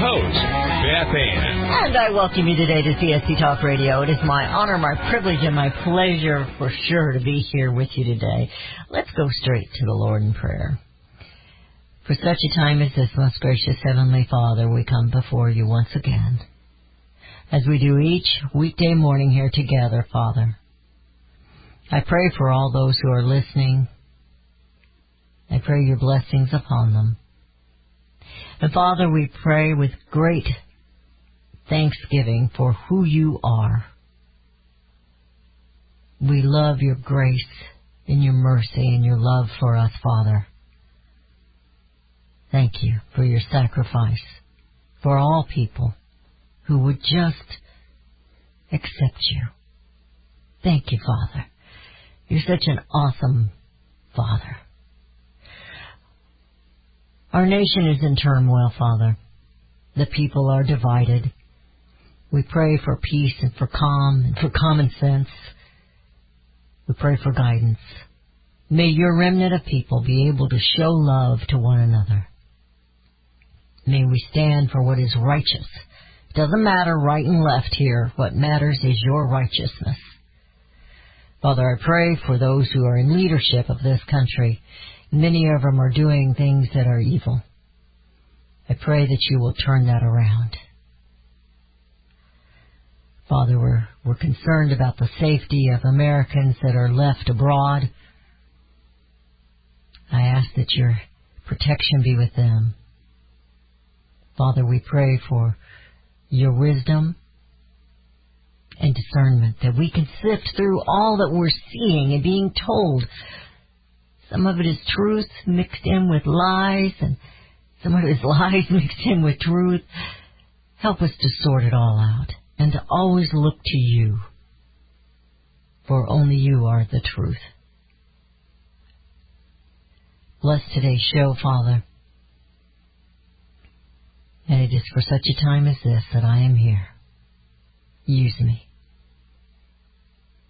Host, Beth Ann. And I welcome you today to CSC Talk Radio. It is my honor, my privilege, and my pleasure for sure to be here with you today. Let's go straight to the Lord in prayer. For such a time as this, most gracious Heavenly Father, we come before you once again. As we do each weekday morning here together, Father. I pray for all those who are listening. I pray your blessings upon them. And Father, we pray with great thanksgiving for who you are. We love your grace and your mercy and your love for us, Father. Thank you for your sacrifice for all people who would just accept you. Thank you, Father. You're such an awesome Father. Our nation is in turmoil, Father. The people are divided. We pray for peace and for calm and for common sense. We pray for guidance. May your remnant of people be able to show love to one another. May we stand for what is righteous. It doesn't matter right and left here. What matters is your righteousness. Father, I pray for those who are in leadership of this country. Many of them are doing things that are evil. I pray that you will turn that around. Father, we're, we're concerned about the safety of Americans that are left abroad. I ask that your protection be with them. Father, we pray for your wisdom and discernment that we can sift through all that we're seeing and being told. Some of it is truth mixed in with lies and some of it is lies mixed in with truth. Help us to sort it all out and to always look to you, for only you are the truth. Bless today's show, Father. And it is for such a time as this that I am here. Use me.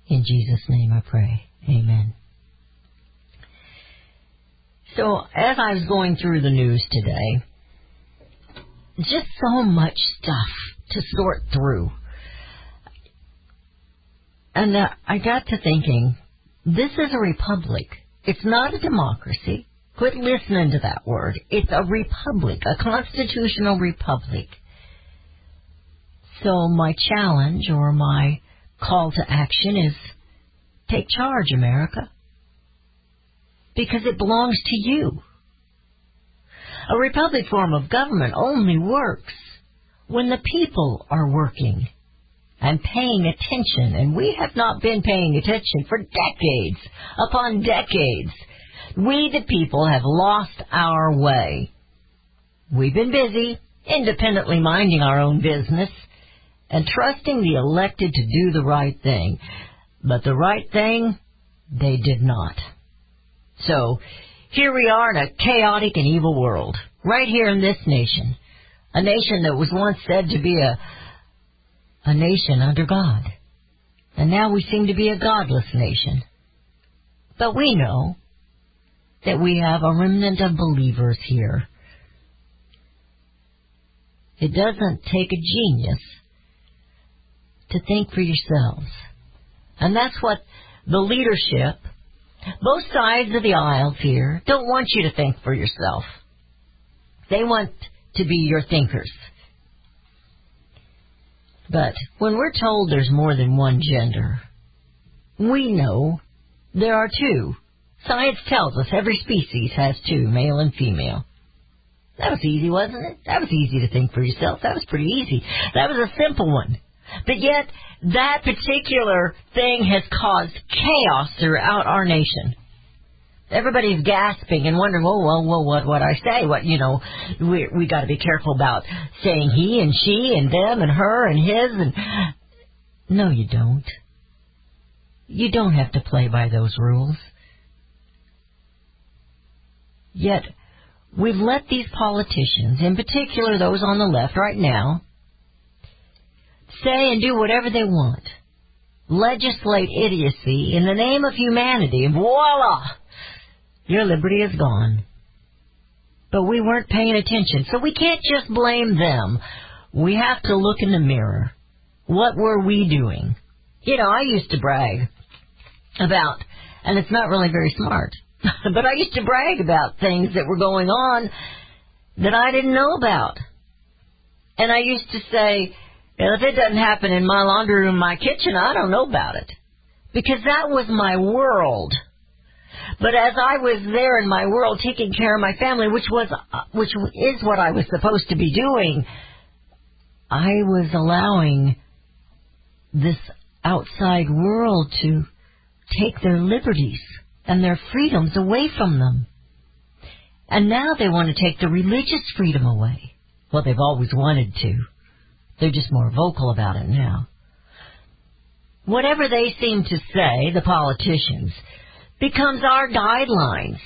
In Jesus' name I pray. Amen. So, as I was going through the news today, just so much stuff to sort through. And uh, I got to thinking, this is a republic. It's not a democracy. Quit listening to that word. It's a republic, a constitutional republic. So my challenge or my call to action is take charge, America. Because it belongs to you. A republic form of government only works when the people are working and paying attention, and we have not been paying attention for decades upon decades. We, the people, have lost our way. We've been busy, independently minding our own business, and trusting the elected to do the right thing. But the right thing, they did not. So, here we are in a chaotic and evil world, right here in this nation. A nation that was once said to be a, a nation under God. And now we seem to be a godless nation. But we know that we have a remnant of believers here. It doesn't take a genius to think for yourselves. And that's what the leadership, both sides of the aisle here, don't want you to think for yourself. They want to be your thinkers. But when we're told there's more than one gender, we know there are two. Science tells us every species has two, male and female. That was easy, wasn't it? That was easy to think for yourself. That was pretty easy. That was a simple one. But yet, that particular thing has caused chaos throughout our nation. Everybody's gasping and wondering, oh, well, well, what, what I say? What, you know, we, we gotta be careful about saying he and she and them and her and his and, no, you don't. You don't have to play by those rules. Yet, we've let these politicians, in particular those on the left right now, say and do whatever they want. Legislate idiocy in the name of humanity, and voila! Your liberty is gone. But we weren't paying attention, so we can't just blame them. We have to look in the mirror. What were we doing? You know, I used to brag about, and it's not really very smart, but I used to brag about things that were going on that I didn't know about. And I used to say, well, if it doesn't happen in my laundry room, my kitchen, I don't know about it. Because that was my world. But as I was there in my world taking care of my family, which was, uh, which is what I was supposed to be doing, I was allowing this outside world to take their liberties and their freedoms away from them. And now they want to take the religious freedom away. Well, they've always wanted to. They're just more vocal about it now. Whatever they seem to say, the politicians, becomes our guidelines.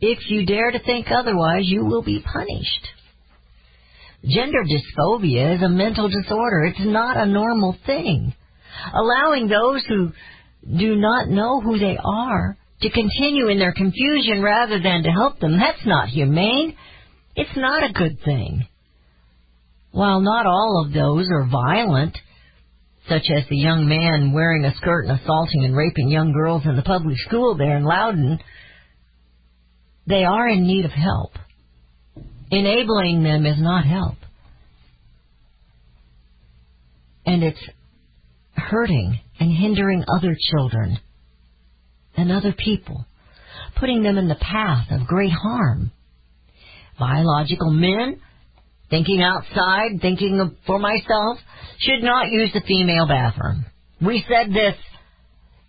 If you dare to think otherwise, you will be punished. Gender dysphobia is a mental disorder. It's not a normal thing. Allowing those who do not know who they are to continue in their confusion rather than to help them, that's not humane. It's not a good thing. While not all of those are violent, such as the young man wearing a skirt and assaulting and raping young girls in the public school there in Loudoun, they are in need of help. Enabling them is not help. And it's hurting and hindering other children and other people, putting them in the path of great harm. Biological men, thinking outside, thinking for myself, should not use the female bathroom. We said this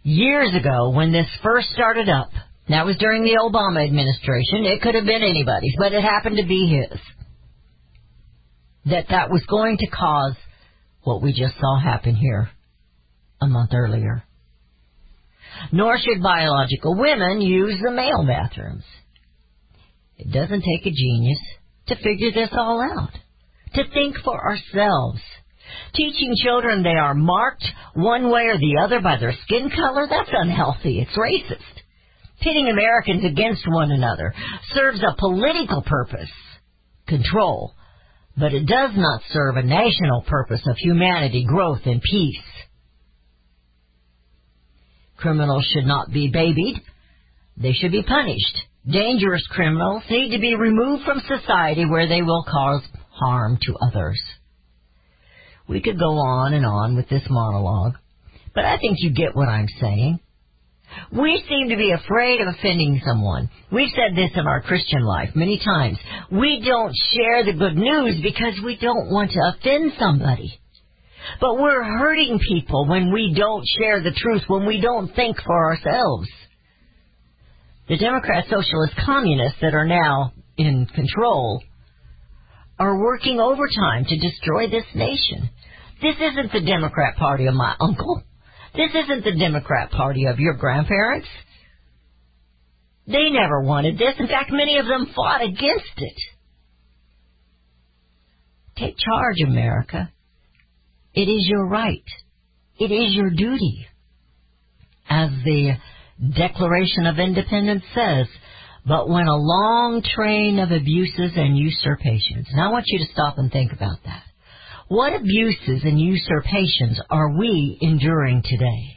years ago when this first started up. That was during the Obama administration. It could have been anybody's, but it happened to be his. That that was going to cause what we just saw happen here a month earlier. Nor should biological women use the male bathrooms. It doesn't take a genius to figure this all out, to think for ourselves. Teaching children they are marked one way or the other by their skin color, that's unhealthy. It's racist. Pitting Americans against one another serves a political purpose, control, but it does not serve a national purpose of humanity, growth, and peace. Criminals should not be babied. They should be punished. Dangerous criminals need to be removed from society where they will cause harm to others. We could go on and on with this monologue, but I think you get what I'm saying. We seem to be afraid of offending someone. We've said this in our Christian life many times. We don't share the good news because we don't want to offend somebody. But we're hurting people when we don't share the truth, when we don't think for ourselves. The Democrat, Socialist, Communists that are now in control are working overtime to destroy this nation. This isn't the Democrat Party of my uncle. This isn't the Democrat Party of your grandparents. They never wanted this. In fact, many of them fought against it. Take charge, America. It is your right. It is your duty. As the Declaration of Independence says, but when a long train of abuses and usurpations. And I want you to stop and think about that. What abuses and usurpations are we enduring today?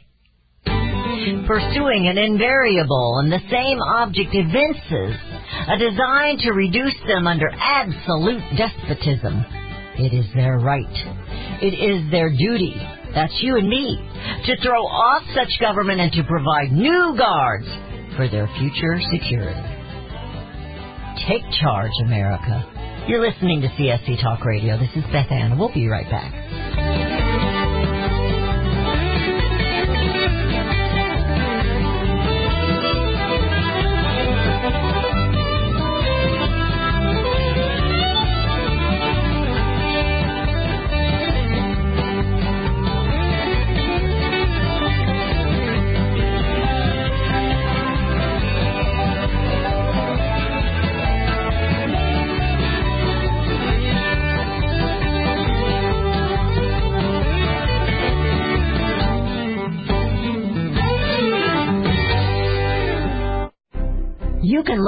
Pursuing an invariable and the same object evinces a design to reduce them under absolute despotism. It is their right. It is their duty, that's you and me, to throw off such government and to provide new guards for their future security. Take charge, America. You're listening to CSC Talk Radio. This is Beth Ann. We'll be right back.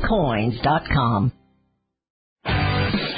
DGScoins.com.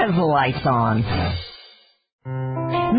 America's lights on.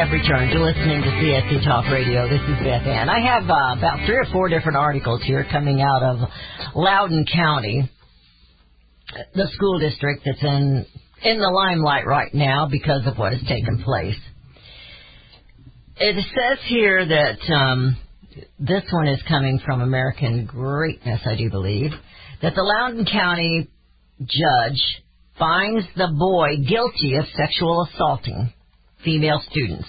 have returned. You're listening to CSC Talk Radio. This is Beth Ann. I have uh, about three or four different articles here coming out of Loudoun County, the school district that's in in the limelight right now because of what has taken place. It says here that um, this one is coming from American Greatness, I do believe, that the Loudoun County judge finds the boy guilty of sexual assaulting female students.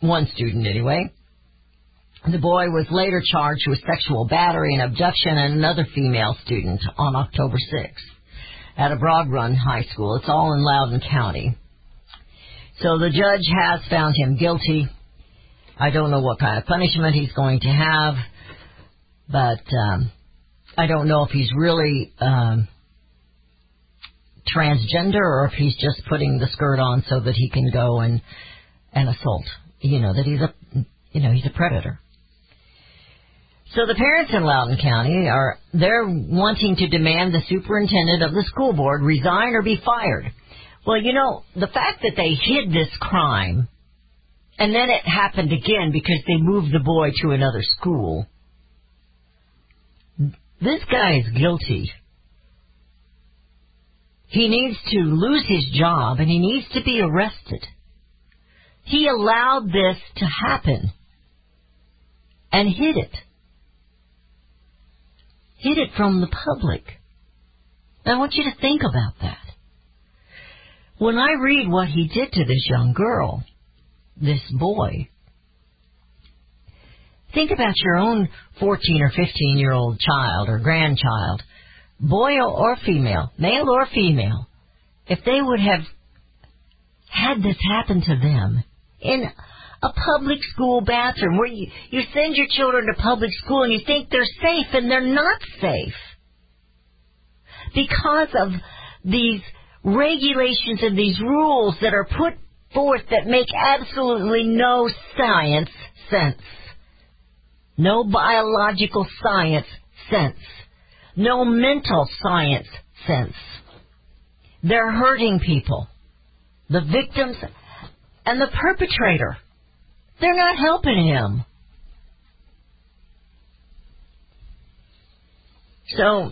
One student, anyway. The boy was later charged with sexual battery and abduction and another female student on October 6th at a Broad Run High School. It's all in Loudoun County. So the judge has found him guilty. I don't know what kind of punishment he's going to have, but um, I don't know if he's really um, transgender or if he's just putting the skirt on so that he can go and and assault. You know that he's a you know he's a predator. So the parents in Loudoun County are they're wanting to demand the superintendent of the school board resign or be fired. Well, you know, the fact that they hid this crime and then it happened again because they moved the boy to another school. This guy is guilty. He needs to lose his job and he needs to be arrested. He allowed this to happen and hid it. Hid it from the public. I want you to think about that. When I read what he did to this young girl, this boy, think about your own 14 or 15 year old child or grandchild, boy or female, male or female, if they would have had this happen to them in a public school bathroom where you, you send your children to public school and you think they're safe and they're not safe because of these regulations and these rules that are put forth that make absolutely no science sense. No biological science sense. No mental science sense. They're hurting people. The victims and the perpetrator. They're not helping him. So,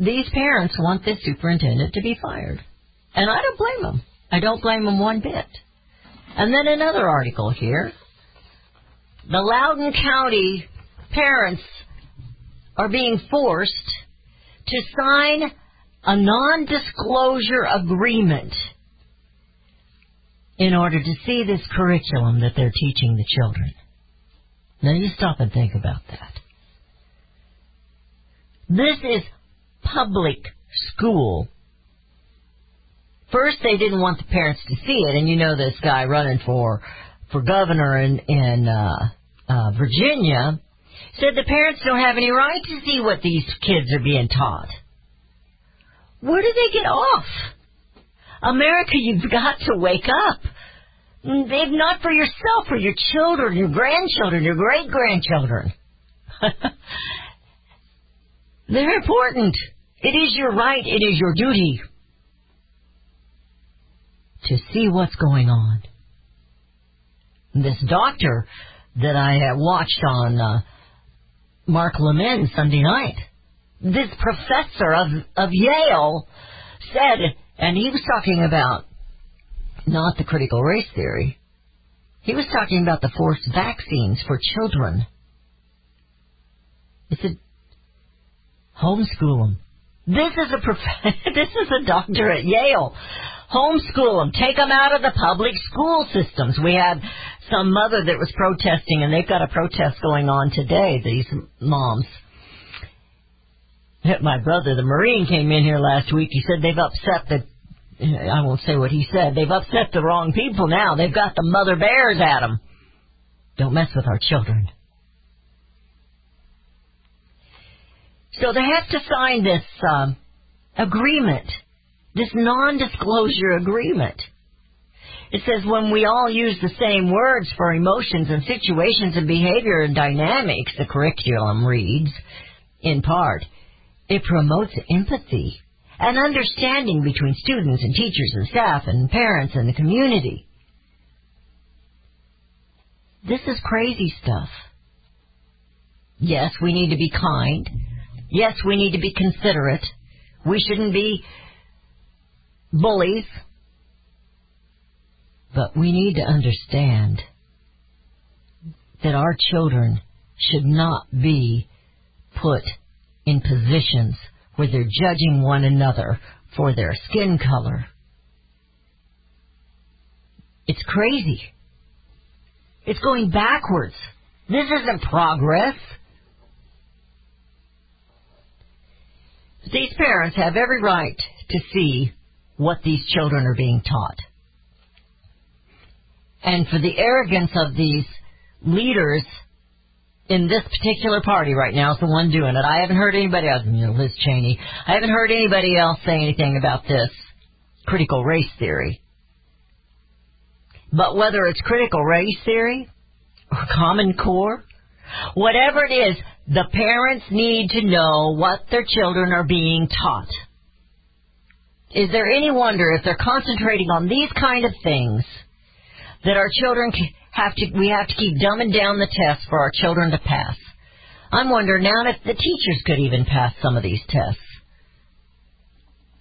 these parents want this superintendent to be fired. And I don't blame them. I don't blame them one bit. And then another article here. The Loudoun County parents are being forced to sign a non-disclosure agreement in order to see this curriculum that they're teaching the children. Now you stop and think about that. This is public school. First, they didn't want the parents to see it, and you know this guy running for for governor in in uh, uh, Virginia said the parents don't have any right to see what these kids are being taught. Where do they get off? America, you've got to wake up. If not for yourself, for your children, your grandchildren, your great grandchildren. They're important. It is your right, it is your duty to see what's going on. This doctor that I watched on uh, Mark Levin Sunday night, this professor of, of Yale said, and he was talking about not the critical race theory, he was talking about the forced vaccines for children. He said, homeschool them. This is a prof- this is a doctor at Yale. Homeschool them. Take them out of the public school systems. We had some mother that was protesting, and they've got a protest going on today. These moms. My brother, the Marine, came in here last week. He said they've upset the. I won't say what he said. They've upset the wrong people now. They've got the mother bears at them. Don't mess with our children. So they have to sign this um, agreement, this non-disclosure agreement. It says when we all use the same words for emotions and situations and behavior and dynamics, the curriculum reads, in part, it promotes empathy and understanding between students and teachers and staff and parents and the community. This is crazy stuff. Yes, we need to be kind. Yes, we need to be considerate. We shouldn't be bullies. But we need to understand that our children should not be put in positions where they're judging one another for their skin color. It's crazy. It's going backwards. This isn't progress. These parents have every right to see what these children are being taught. And for the arrogance of these leaders in this particular party right now is the one doing it. I haven't heard anybody else, you know, Liz Cheney. I haven't heard anybody else say anything about this critical race theory. But whether it's critical race theory or common core, whatever it is, the parents need to know what their children are being taught. Is there any wonder if they're concentrating on these kind of things that our children have to, we have to keep dumbing down the tests for our children to pass? I'm wondering now if the teachers could even pass some of these tests.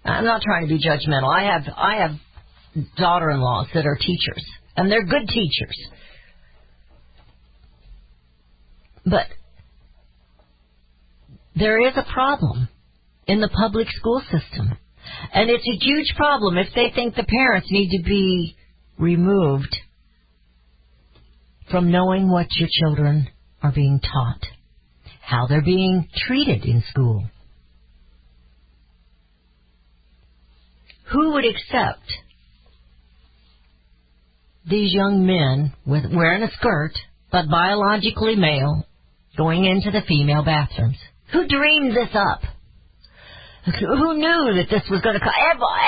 I'm not trying to be judgmental. I have, I have daughter-in-laws that are teachers, and they're good teachers. But there is a problem in the public school system. And it's a huge problem if they think the parents need to be removed from knowing what your children are being taught, how they're being treated in school. Who would accept these young men with wearing a skirt, but biologically male, going into the female bathrooms? Who dreamed this up? Who knew that this was going to cause?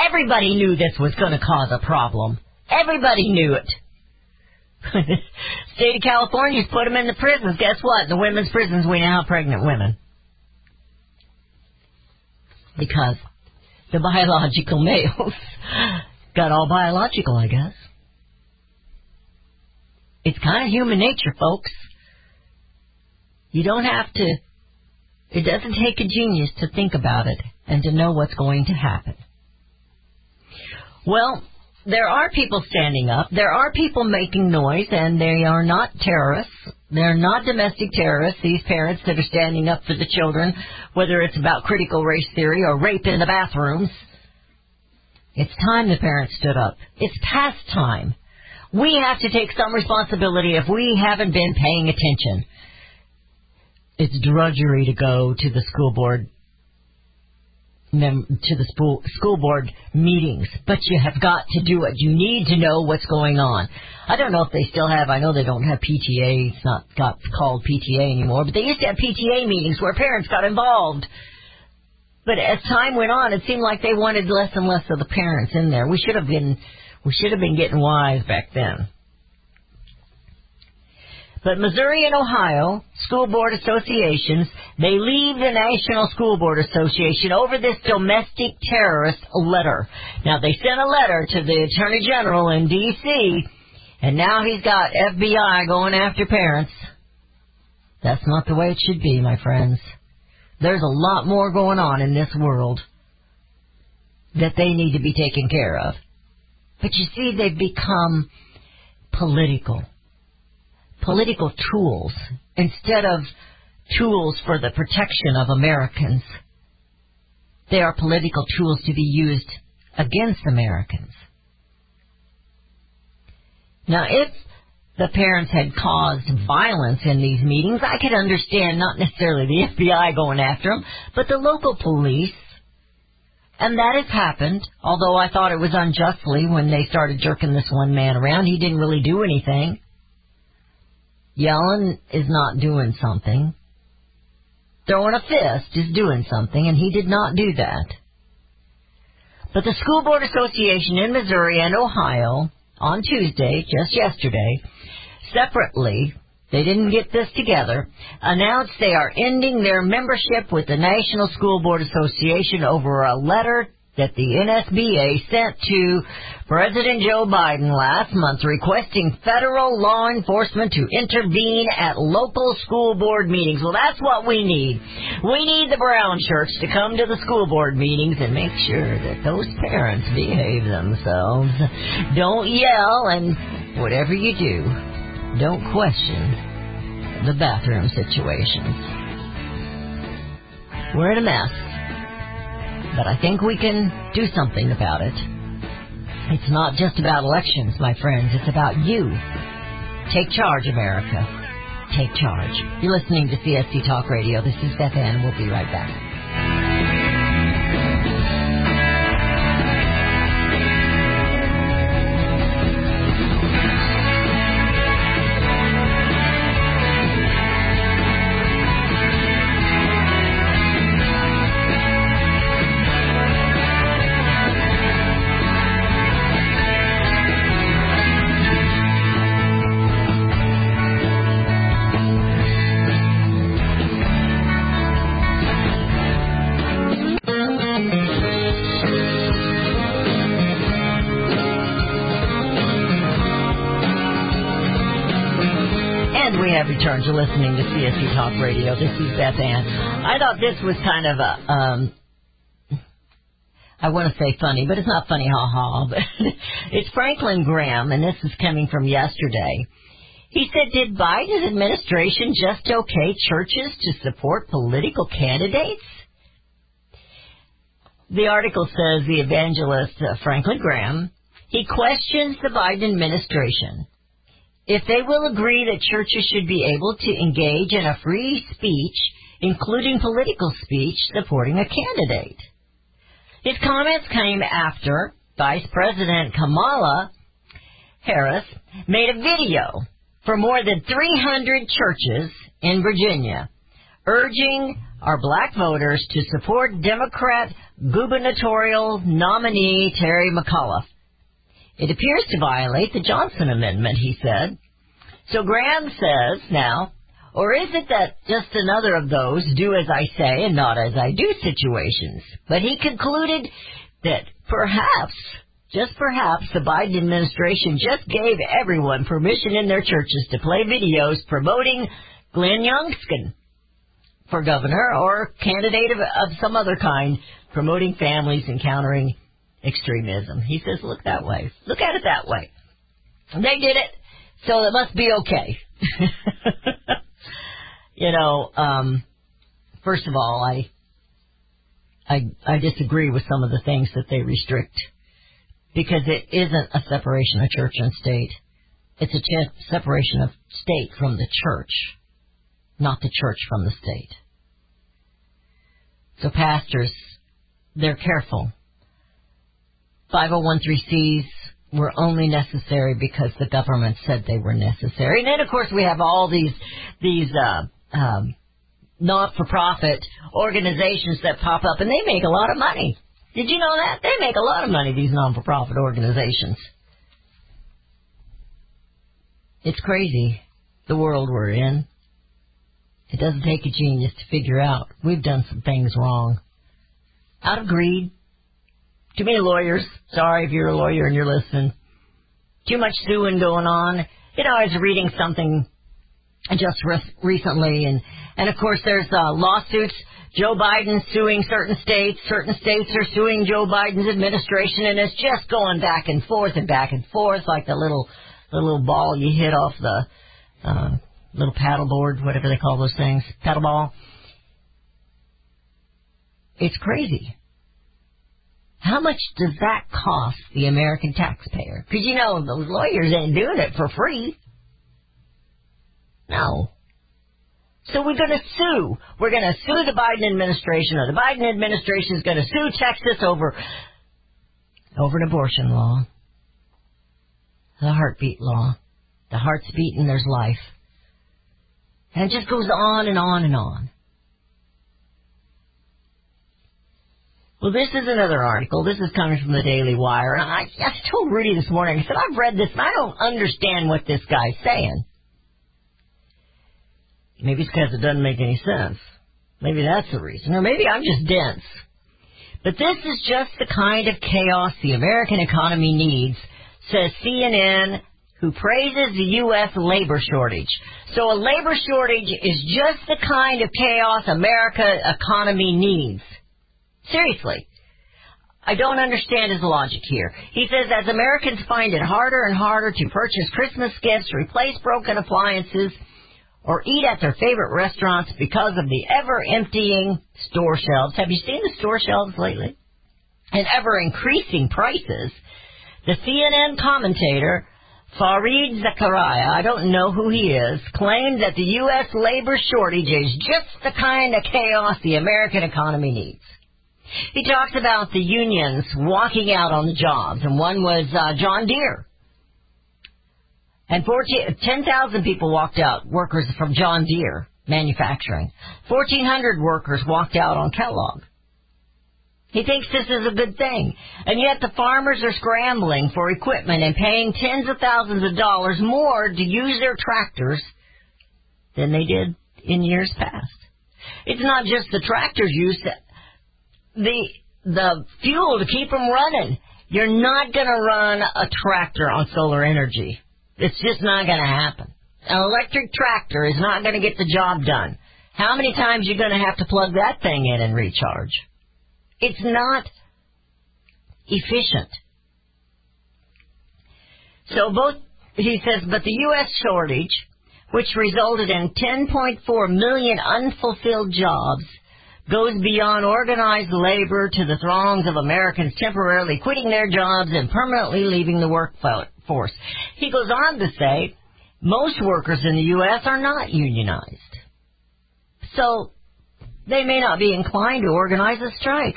Everybody knew this was going to cause a problem. Everybody knew it. State of California's put them in the prisons. Guess what? The women's prisons we now have pregnant women because the biological males got all biological, I guess. It's kind of human nature, folks. You don't have to. It doesn't take a genius to think about it and to know what's going to happen. Well, there are people standing up. There are people making noise, and they are not terrorists. They're not domestic terrorists, these parents that are standing up for the children, whether it's about critical race theory or rape in the bathrooms. It's time the parents stood up. It's past time. We have to take some responsibility if we haven't been paying attention. It's drudgery to go to the school board mem- to the school school board meetings, but you have got to do it. You need to know what's going on. I don't know if they still have. I know they don't have PTA. It's not got called PTA anymore, but they used to have PTA meetings where parents got involved. But as time went on, it seemed like they wanted less and less of the parents in there. We should have been, we should have been getting wise back then. But Missouri and Ohio school board associations, they leave the National School Board Association over this domestic terrorist letter. Now they sent a letter to the Attorney General in D.C. and now he's got FBI going after parents. That's not the way it should be, my friends. There's a lot more going on in this world that they need to be taken care of. But you see, they've become political political tools instead of tools for the protection of Americans. They are political tools to be used against Americans. Now, if the parents had caused violence in these meetings, I could understand not necessarily the FBI going after them, but the local police. And that has happened, although I thought it was unjustly when they started jerking this one man around. He didn't really do anything. Yelling is not doing something. Throwing a fist is doing something, and he did not do that. But the School Board Association in Missouri and Ohio, on Tuesday, just yesterday, separately, they didn't get this together, announced they are ending their membership with the National School Board Association over a letter that the NSBA sent to President Joe Biden last month requesting federal law enforcement to intervene at local school board meetings. Well, that's what we need. We need the brown shirts to come to the school board meetings and make sure that those parents behave themselves. Don't yell and whatever you do, don't question the bathroom situations. We're in a mess but I think we can do something about it. It's not just about elections, my friends. It's about you. Take charge, America. Take charge. You're listening to CSC Talk Radio. This is Beth Ann. We'll be right back. We to listening to CSC Talk Radio. This is Beth Ann. I thought this was kind of a, um, I want to say funny, but it's not funny, ha ha. But it's Franklin Graham, and this is coming from yesterday. He said, Did Biden's administration just okay churches to support political candidates? The article says the evangelist uh, Franklin Graham, he questions the Biden administration if they will agree that churches should be able to engage in a free speech, including political speech, supporting a candidate. His comments came after Vice President Kamala Harris made a video for more than 300 churches in Virginia urging our black voters to support Democrat gubernatorial nominee Terry McAuliffe. It appears to violate the Johnson Amendment, he said. So Graham says now, or is it that just another of those do as I say and not as I do situations? But he concluded that perhaps, just perhaps, the Biden administration just gave everyone permission in their churches to play videos promoting Glenn Youngkin for governor or candidate of, of some other kind promoting families and countering extremism. He says, look that way. Look at it that way. They did it, so it must be okay. you know, um, first of all, I, I, I disagree with some of the things that they restrict because it isn't a separation of church and state. It's a separation of state from the church, not the church from the state. So pastors, they're careful. 5013Cs were only necessary because the government said they were necessary. And then of course we have all these, these, uh, um, not-for-profit organizations that pop up and they make a lot of money. Did you know that? They make a lot of money, these non-for-profit organizations. It's crazy, the world we're in. It doesn't take a genius to figure out we've done some things wrong. Out of greed. Too many lawyers. Sorry if you're a lawyer and you're listening. Too much suing going on. You know, I was reading something just re- recently, and and of course there's uh, lawsuits. Joe Biden suing certain states. Certain states are suing Joe Biden's administration, and it's just going back and forth and back and forth like the little the little ball you hit off the uh, little paddle board, whatever they call those things, paddle ball. It's crazy. How much does that cost the American taxpayer? Because you know those lawyers ain't doing it for free. No. So we're going to sue. We're going to sue the Biden administration, or the Biden administration is going to sue Texas over over an abortion law, the heartbeat law. The heart's beating, there's life. And it just goes on and on and on. Well, this is another article. This is coming from the Daily Wire. And I, I told Rudy this morning, I said, I've read this and I don't understand what this guy's saying. Maybe it's because it doesn't make any sense. Maybe that's the reason. Or maybe I'm just dense. But this is just the kind of chaos the American economy needs, says CNN, who praises the U.S. labor shortage. So a labor shortage is just the kind of chaos America economy needs. Seriously. I don't understand his logic here. He says as Americans find it harder and harder to purchase Christmas gifts, replace broken appliances, or eat at their favorite restaurants because of the ever emptying store shelves. Have you seen the store shelves lately? And ever increasing prices. The CNN commentator, Fareed Zakaria, I don't know who he is, claimed that the U.S. labor shortage is just the kind of chaos the American economy needs. He talks about the unions walking out on the jobs, and one was uh, John Deere. And 10,000 people walked out, workers from John Deere manufacturing. 1,400 workers walked out on Kellogg. He thinks this is a good thing. And yet the farmers are scrambling for equipment and paying tens of thousands of dollars more to use their tractors than they did in years past. It's not just the tractors used, the, the fuel to keep them running. You're not gonna run a tractor on solar energy. It's just not going to happen. An electric tractor is not going to get the job done. How many times are you going to have to plug that thing in and recharge? It's not efficient. So both, he says, but the U.S. shortage, which resulted in 10.4 million unfulfilled jobs, goes beyond organized labor to the throngs of Americans temporarily quitting their jobs and permanently leaving the workforce. He goes on to say, most workers in the U.S. are not unionized. So, they may not be inclined to organize a strike,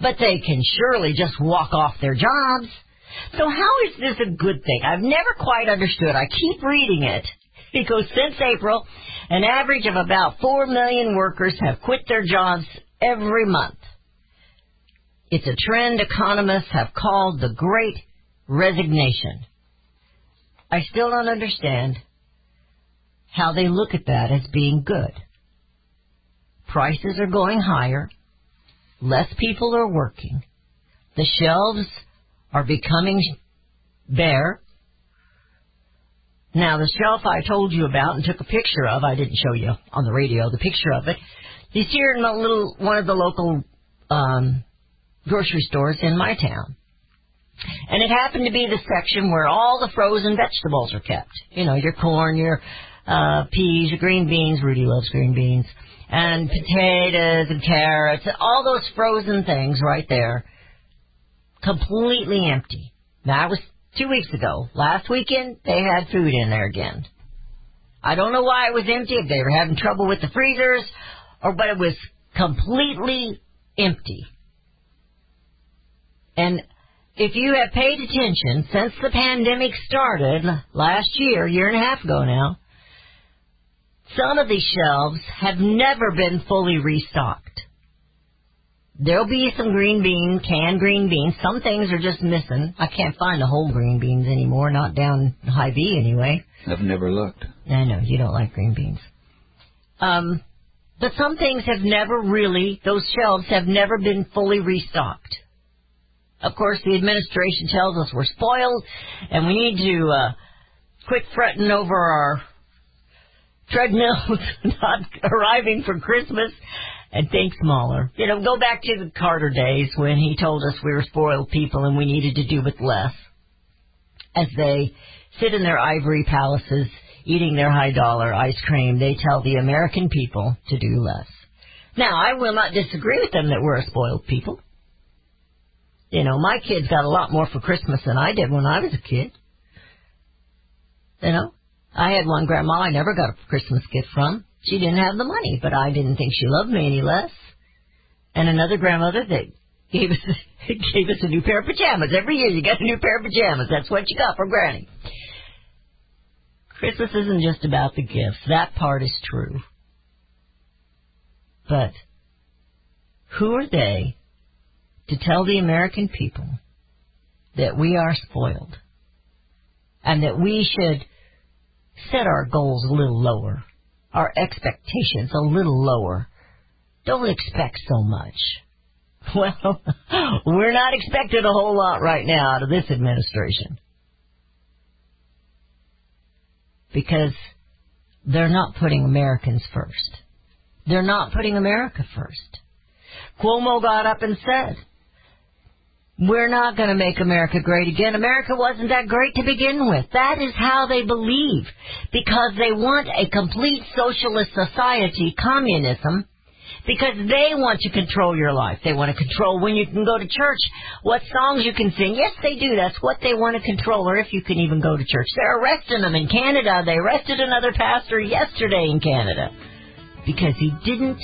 but they can surely just walk off their jobs. So how is this a good thing? I've never quite understood. I keep reading it. Goes since April, an average of about 4 million workers have quit their jobs every month. It's a trend economists have called the Great Resignation. I still don't understand how they look at that as being good. Prices are going higher. Less people are working. The shelves are becoming bare. Now, the shelf I told you about and took a picture of, I didn't show you on the radio the picture of it. It's here in a little one of the local um, grocery stores in my town. And it happened to be the section where all the frozen vegetables are kept. You know, your corn, your uh, peas, your green beans. Rudy loves green beans. And potatoes and carrots, all those frozen things right there. Completely empty. That was two weeks ago. Last weekend, they had food in there again. I don't know why it was empty, if they were having trouble with the freezers, or but it was completely empty. And if you have paid attention since the pandemic started last year, year and a half ago now, some of these shelves have never been fully restocked. There'll be some green bean, canned green beans. Some things are just missing. I can't find the whole green beans anymore, not down Hy-Vee anyway. I've never looked. I know, you don't like green beans. Um, but some things have never really, those shelves have never been fully restocked. Of course, the administration tells us we're spoiled and we need to uh, quit fretting over our treadmills not arriving for Christmas and think smaller. You know, go back to the Carter days when he told us we were spoiled people and we needed to do with less. As they sit in their ivory palaces eating their high dollar ice cream, they tell the American people to do less. Now, I will not disagree with them that we're a spoiled people. You know, my kids got a lot more for Christmas than I did when I was a kid. You know, I had one grandma I never got a Christmas gift from. She didn't have the money, but I didn't think she loved me any less. And another grandmother that gave us gave us a new pair of pajamas. Every year you get a new pair of pajamas. That's what you got for Granny. Christmas isn't just about the gifts. That part is true. But who are they to tell the American people that we are spoiled and that we should set our goals a little lower, our expectations a little lower. Don't expect so much. Well, we're not expecting a whole lot right now out of this administration. Because they're not putting Americans first. They're not putting America first. Cuomo got up and said, we're not going to make America great again. America wasn't that great to begin with. That is how they believe. Because they want a complete socialist society, communism, because they want to control your life. They want to control when you can go to church, what songs you can sing. Yes, they do. That's what they want to control, or if you can even go to church. They're arresting them in Canada. They arrested another pastor yesterday in Canada because he didn't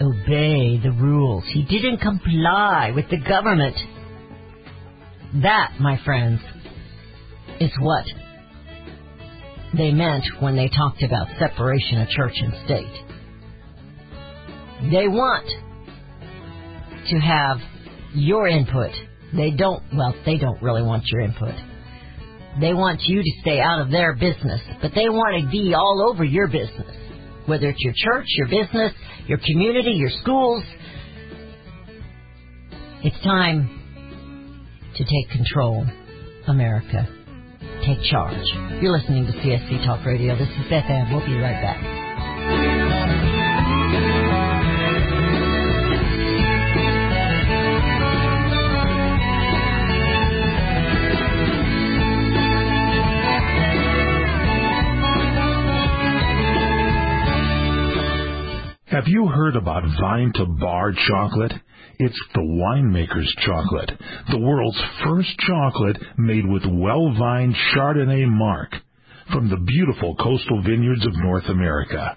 obey the rules. He didn't comply with the government. That, my friends, is what they meant when they talked about separation of church and state. They want to have your input. They don't, well, they don't really want your input. They want you to stay out of their business, but they want to be all over your business. Whether it's your church, your business, your community, your schools. It's time to take control, America. Take charge. You're listening to CSC Talk Radio. This is Beth Ann. We'll be right back. Have you heard about vine to bar chocolate? It's the winemaker's chocolate, the world's first chocolate made with well-vined Chardonnay marc from the beautiful coastal vineyards of North America.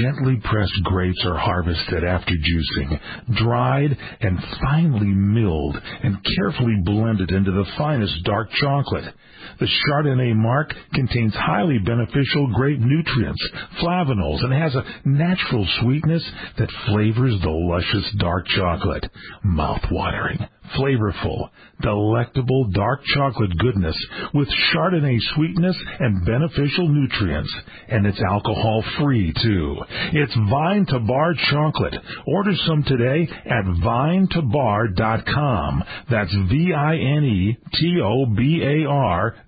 Gently pressed grapes are harvested after juicing, dried and finely milled and carefully blended into the finest dark chocolate. The Chardonnay marc contains highly beneficial grape nutrients, flavanols, and has a natural sweetness that flavors the luscious dark chocolate. Mouth-watering, flavorful, delectable dark chocolate goodness with Chardonnay sweetness and beneficial nutrients. And it's alcohol free too. It's Vine to Bar chocolate. Order some today at vinetobar.com. That's V-I-N-E-T-O-B-A-R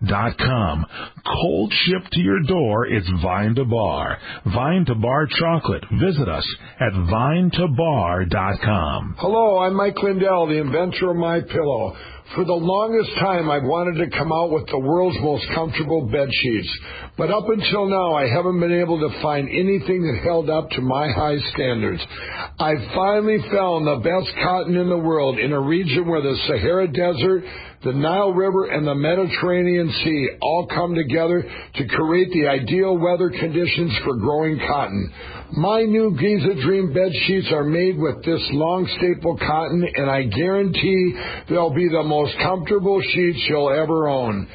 dot com. Cold shipped to your door, it's Vine to Bar. Vine to Bar chocolate. Visit us at vinetobar.com. Hello, I'm Mike Lindell, the inventor of My Pillow. For the longest time, I've wanted to come out with the world's most comfortable bed sheets. But up until now, I haven't been able to find anything that held up to my high standards. I finally found the best cotton in the world in a region where the Sahara Desert, the Nile River, and the Mediterranean Sea all come together to create the ideal weather conditions for growing cotton. My new Giza Dream bed sheets are made with this long staple cotton, and I guarantee they'll be the most comfortable sheets you'll ever own.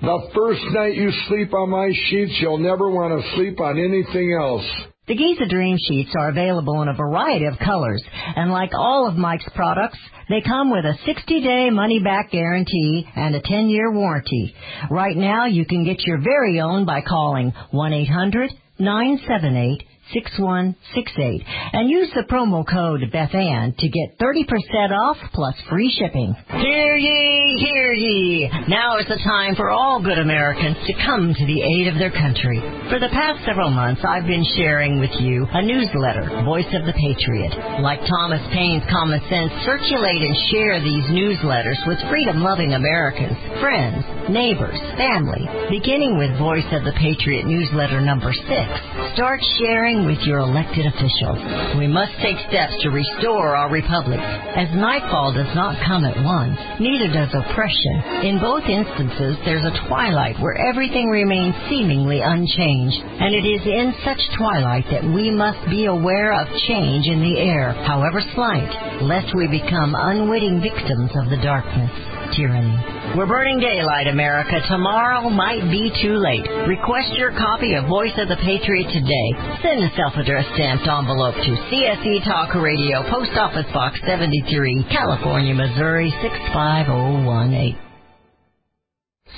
The first night you sleep on my sheets, you'll never want to sleep on anything else. The Giza Dream Sheets are available in a variety of colors, and like all of Mike's products, they come with a 60-day money-back guarantee and a 10-year warranty. Right now, you can get your very own by calling 1-800-978 6168 and use the promo code BethAnn to get 30% off plus free shipping. Hear ye, hear ye! Now is the time for all good Americans to come to the aid of their country. For the past several months, I've been sharing with you a newsletter, Voice of the Patriot. Like Thomas Paine's Common Sense, circulate and share these newsletters with freedom-loving Americans, friends, neighbors, family. Beginning with Voice of the Patriot newsletter number six, start sharing with your elected officials. We must take steps to restore our republic, as nightfall does not come at once, neither does oppression. In both instances, there's a twilight where everything remains seemingly unchanged, and it is in such twilight that we must be aware of change in the air, however slight, lest we become unwitting victims of the darkness tyranny. We're burning daylight, America. Tomorrow might be too late. Request your copy of Voice of the Patriot today. Send a self-addressed stamped envelope to CSC Talk Radio, Post Office Box 73, California, Missouri 65018.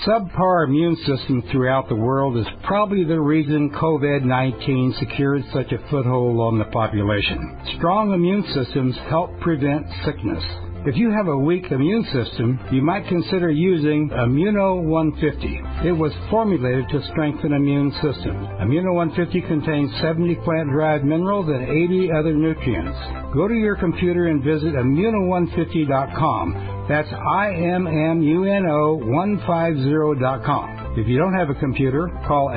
Subpar immune system throughout the world is probably the reason COVID-19 secured such a foothold on the population. Strong immune systems help prevent sickness. If you have a weak immune system, you might consider using Immuno 150. It was formulated to strengthen immune system. Immuno 150 contains 70 plant-derived minerals and 80 other nutrients. Go to your computer and visit immuno150.com. That's I-M-M-U-N-O 150.com. If you don't have a computer, call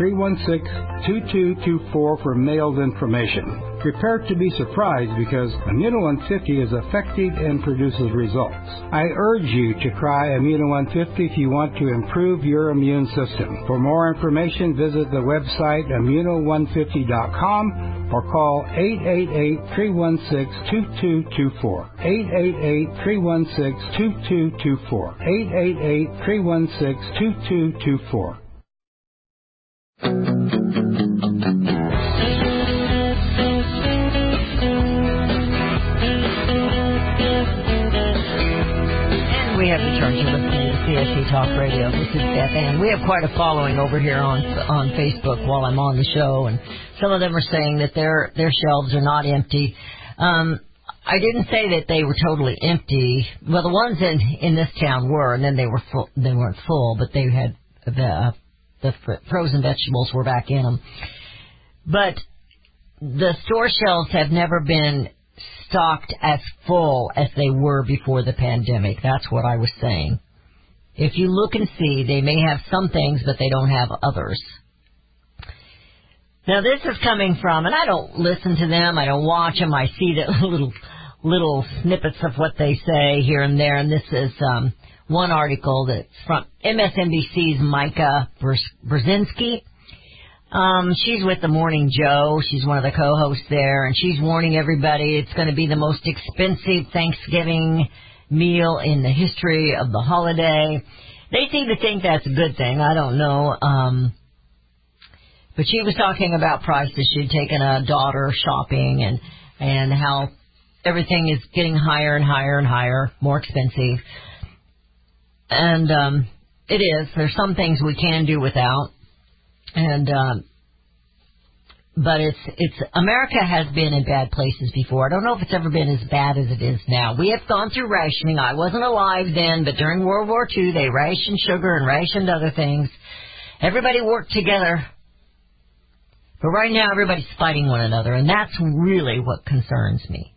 888-316-2224 for mailed information. Prepare to be surprised because Immuno 150 is effective and produces results. I urge you to try Immuno 150 if you want to improve your immune system. For more information, visit the website immuno150.com or call 888-316-2224. 888-316-2224. 888-316-2224. Have to listening to CSC Talk Radio. This is Beth Ann. We have quite a following over here on on Facebook while I'm on the show, and some of them are saying that their their shelves are not empty. Um, I didn't say that they were totally empty. Well, the ones in in this town were, and then they were full, they weren't full, but they had the uh, the fr- frozen vegetables were back in them. But the store shelves have never been stocked as full as they were before the pandemic. That's what I was saying. If you look and see, they may have some things, but they don't have others. Now this is coming from, and I don't listen to them, I don't watch them, I see the little, little snippets of what they say here and there, and this is, um, one article that's from MSNBC's Mika Brzez- Brzezinski. Um, she's with the Morning Joe. She's one of the co-hosts there, and she's warning everybody it's going to be the most expensive Thanksgiving meal in the history of the holiday. They seem to think that's a good thing. I don't know. Um, but she was talking about prices. She'd taken a daughter shopping and and how everything is getting higher and higher and higher, more expensive. And um, it is. There's some things we can do without, and um, but it's it's America has been in bad places before. I don't know if it's ever been as bad as it is now. We have gone through rationing. I wasn't alive then, but during World War II, they rationed sugar and rationed other things. Everybody worked together. But right now, everybody's fighting one another, and that's really what concerns me.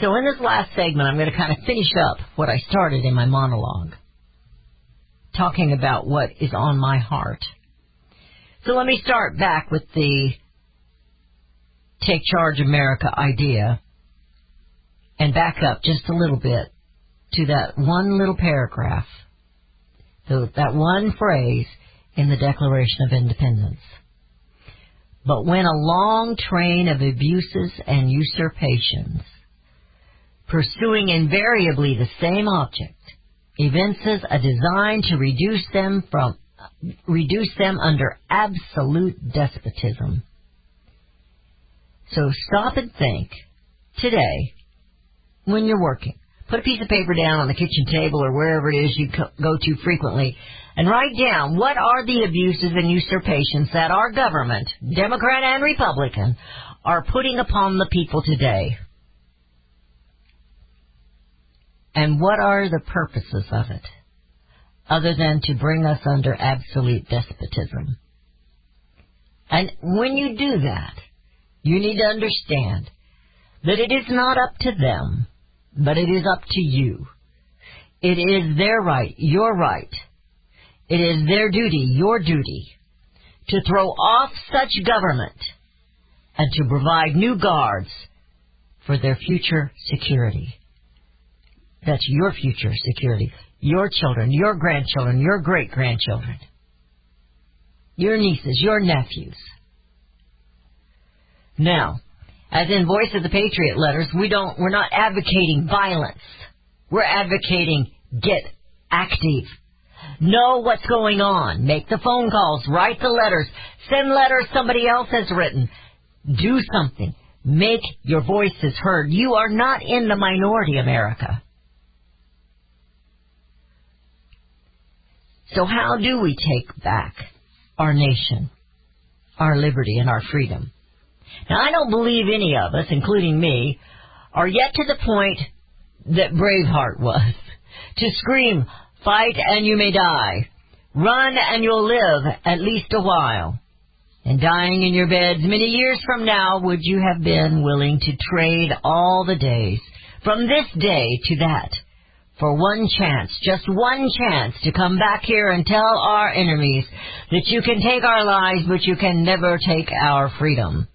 So in this last segment, I'm going to kind of finish up what I started in my monologue, talking about what is on my heart. So let me start back with the Take Charge America idea and back up just a little bit to that one little paragraph, that one phrase in the Declaration of Independence. But when a long train of abuses and usurpations, pursuing invariably the same object, evinces a design to reduce them from reduce them under absolute despotism. So stop and think today when you're working. Put a piece of paper down on the kitchen table or wherever it is you go to frequently and write down what are the abuses and usurpations that our government, Democrat and Republican, are putting upon the people today. And what are the purposes of it? Other than to bring us under absolute despotism. And when you do that, you need to understand that it is not up to them, but it is up to you. It is their right, your right. It is their duty, your duty, to throw off such government and to provide new guards for their future security. That's your future security. Your children, your grandchildren, your great grandchildren, your nieces, your nephews. Now, as in Voice of the Patriot letters, we don't, we're not advocating violence. We're advocating get active. Know what's going on. Make the phone calls. Write the letters. Send letters somebody else has written. Do something. Make your voices heard. You are not in the minority, America. So how do we take back our nation, our liberty, and our freedom? Now, I don't believe any of us, including me, are yet to the point that Braveheart was. To scream, fight and you may die. Run and you'll live at least a while. And dying in your beds many years from now, would you have been willing to trade all the days from this day to that for one chance, just one chance to come back here and tell our enemies that you can take our lives, but you can never take our freedom?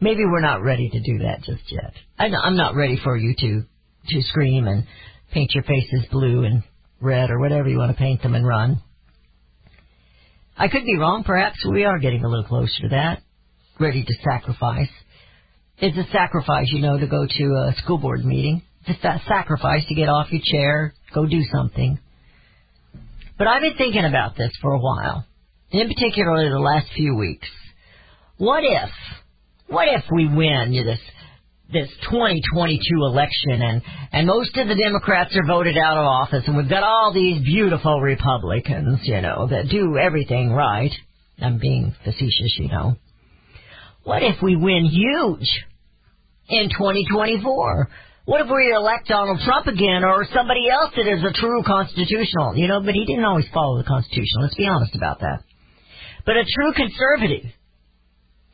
Maybe we're not ready to do that just yet. I'm not ready for you to, to scream and paint your faces blue and red or whatever you want to paint them and run. I could be wrong. Perhaps we are getting a little closer to that. Ready to sacrifice. It's a sacrifice, you know, to go to a school board meeting. It's sacrifice to get off your chair, go do something. But I've been thinking about this for a while. In particular, the last few weeks. What if, what if we win this, this 2022 election and, and most of the Democrats are voted out of office and we've got all these beautiful Republicans, you know, that do everything right. I'm being facetious, you know. What if we win huge in 2024? What if we elect Donald Trump again or somebody else that is a true constitutional? You know, but he didn't always follow the Constitution. Let's be honest about that. But a true conservative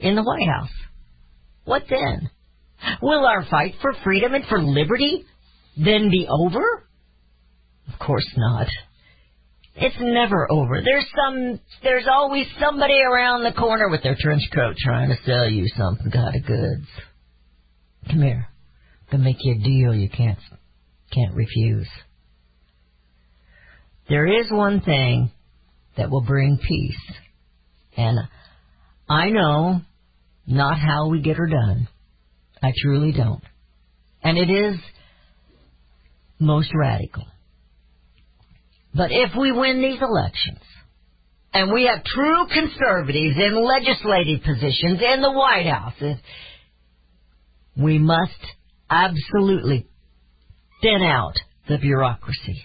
in the White House. What then? Will our fight for freedom and for liberty then be over? Of course not. It's never over. There's some, there's always somebody around the corner with their trench coat trying to sell you some kind of goods. Come here. Gonna make you a deal you can't, can't refuse. There is one thing that will bring peace. And I know not how we get her done. I truly don't. And it is most radical. But if we win these elections, and we have true conservatives in legislative positions in the White House, we must absolutely thin out the bureaucracy.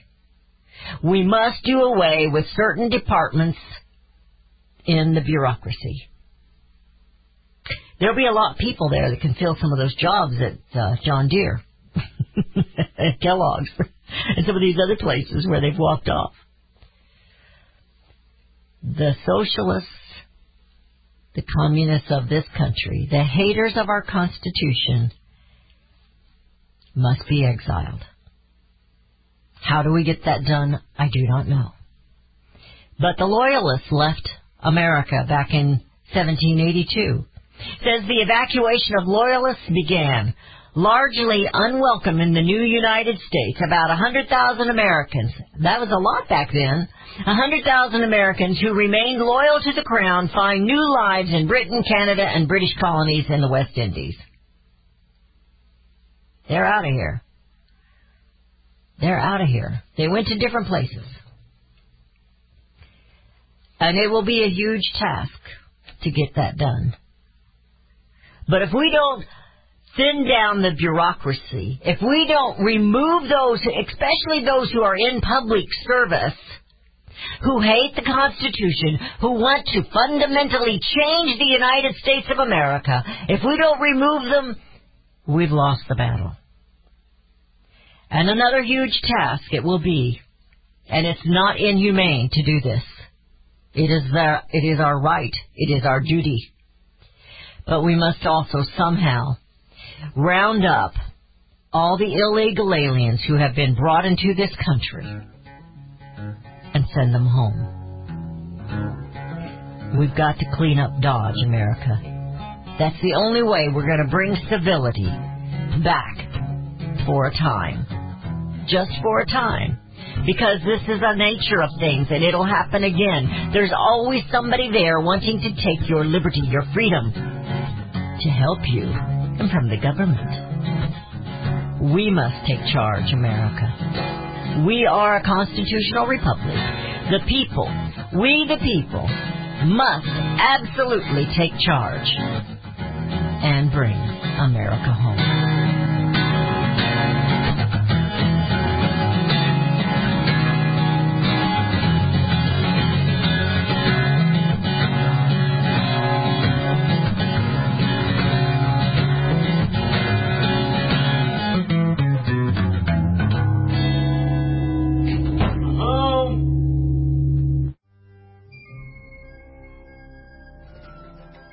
We must do away with certain departments in the bureaucracy. There'll be a lot of people there that can fill some of those jobs at uh, John Deere, at Kellogg's, and some of these other places where they've walked off. The socialists, the communists of this country, the haters of our Constitution, must be exiled. How do we get that done? I do not know. But the Loyalists left America back in 1782. Says the evacuation of Loyalists began largely unwelcome in the new United States. About 100,000 Americans, that was a lot back then, 100,000 Americans who remained loyal to the Crown find new lives in Britain, Canada, and British colonies in the West Indies. They're out of here. They're out of here. They went to different places. And it will be a huge task to get that done. But if we don't thin down the bureaucracy, if we don't remove those, especially those who are in public service, who hate the Constitution, who want to fundamentally change the United States of America, if we don't remove them, we've lost the battle. And another huge task it will be, and it's not inhumane to do this. It is the, it is our right. It is our duty. But we must also somehow round up all the illegal aliens who have been brought into this country and send them home. We've got to clean up Dodge, America. That's the only way we're going to bring civility back for a time. Just for a time. Because this is the nature of things and it'll happen again. There's always somebody there wanting to take your liberty, your freedom, to help you and from the government. We must take charge, America. We are a constitutional republic. The people, we the people, must absolutely take charge and bring America home.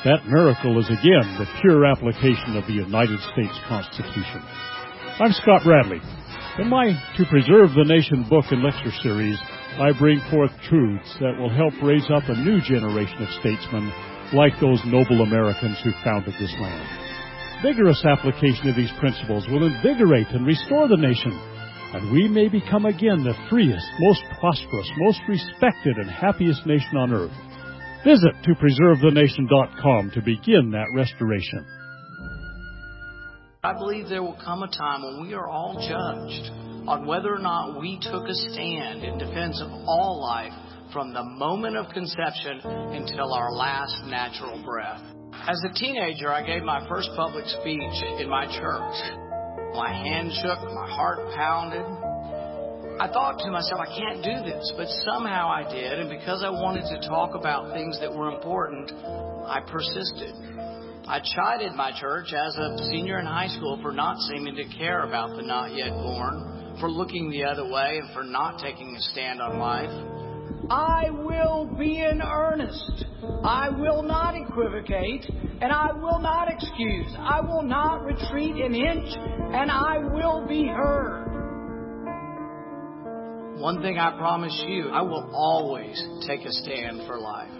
That miracle is again the pure application of the United States Constitution. I'm Scott Bradley. In my To Preserve the Nation book and lecture series, I bring forth truths that will help raise up a new generation of statesmen like those noble Americans who founded this land. Vigorous application of these principles will invigorate and restore the nation, and we may become again the freest, most prosperous, most respected, and happiest nation on earth. Visit to preservethenation.com to begin that restoration. I believe there will come a time when we are all judged on whether or not we took a stand in defense of all life from the moment of conception until our last natural breath. As a teenager, I gave my first public speech in my church. My hand shook, my heart pounded. I thought to myself, I can't do this, but somehow I did, and because I wanted to talk about things that were important, I persisted. I chided my church as a senior in high school for not seeming to care about the not yet born, for looking the other way, and for not taking a stand on life. I will be in earnest. I will not equivocate, and I will not excuse. I will not retreat an inch, and I will be heard. One thing I promise you, I will always take a stand for life.